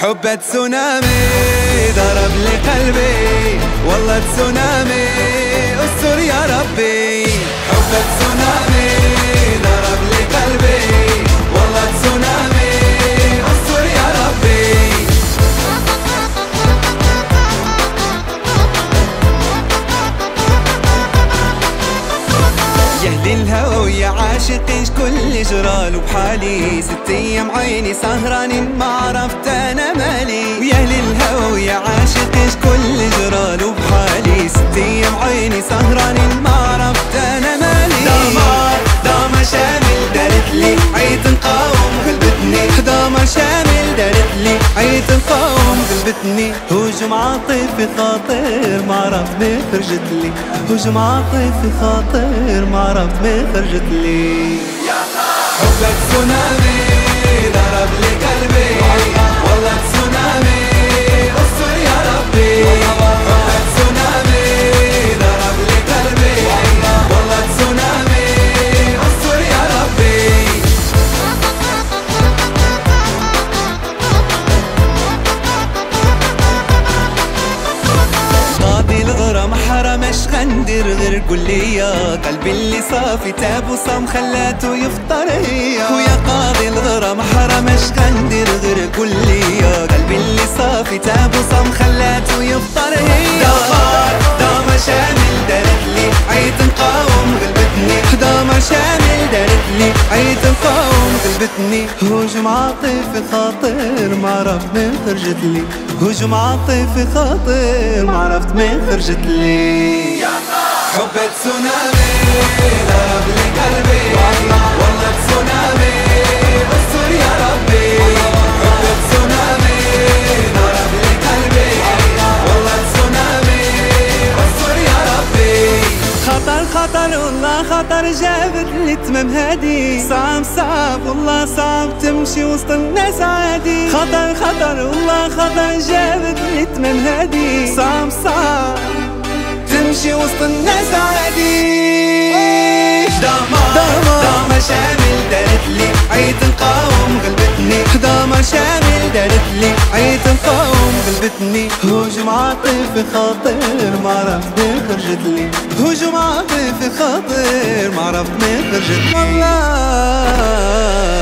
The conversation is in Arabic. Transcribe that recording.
حب تسونامي ضرب لي قلبي. والله تسونامي استر يا ربي. حب تسونامي. جرالو بحالي ست أيام عيني سهرانين ما عرفت أنا مالي. ويا أهل الهوى ويا عاشقين كل جرالو بحالي ست أيام عيني سهرانين ما عرفت أنا مالي. دمار دمار شامل دارت لي عييت نقاوم غلبتني. دمار شامل دارت لي عييت نقاوم غلبتني. هجوم عاطفي خاطر ما عرفت ما خرجت لي. هجوم عاطفي خاطر ما عرفت ما خرجت لي. حبك تسونامي ضرب غير يا قلبي اللي صافي تاب وصام خلاته يفطر. هي ويا قاضي الغرام حرمش غندر غير قول لي يا قلبي اللي صافي تاب وصام خلاته يفطر. هي دمار دمار شامل دارت لي عيد نقاوم غلبتني. دمار شامل دارت لي عيد نقاوم غلبتني. هجوم عاطفي خاطر ما عرفت من خرجت لي. هجوم عاطفي خاطر ما عرفت من خرجت لي. تسونامي لي قلبي. والله تسونامي يا ربي. تسونامي لي قلبي. والله تسونامي يا ربي. خطر خطر والله خطر جابت لي تمام هادي. صعب صعب والله صعب تمشي وسط الناس عادي. خطر خطر والله خطر جابت لي تمام هادي. صعب صعب. تمشي وسط الناس عادي. دمار دمار شامل دارت لي عيد نقاوم غلبتني دمار شامل دارت لي عيد نقاوم غلبتني هجوم عاطفي خاطر ما عرفت من خرجت لي. هجوم عاطفي خاطر ما عرفت من خرجت. والله لي قلبي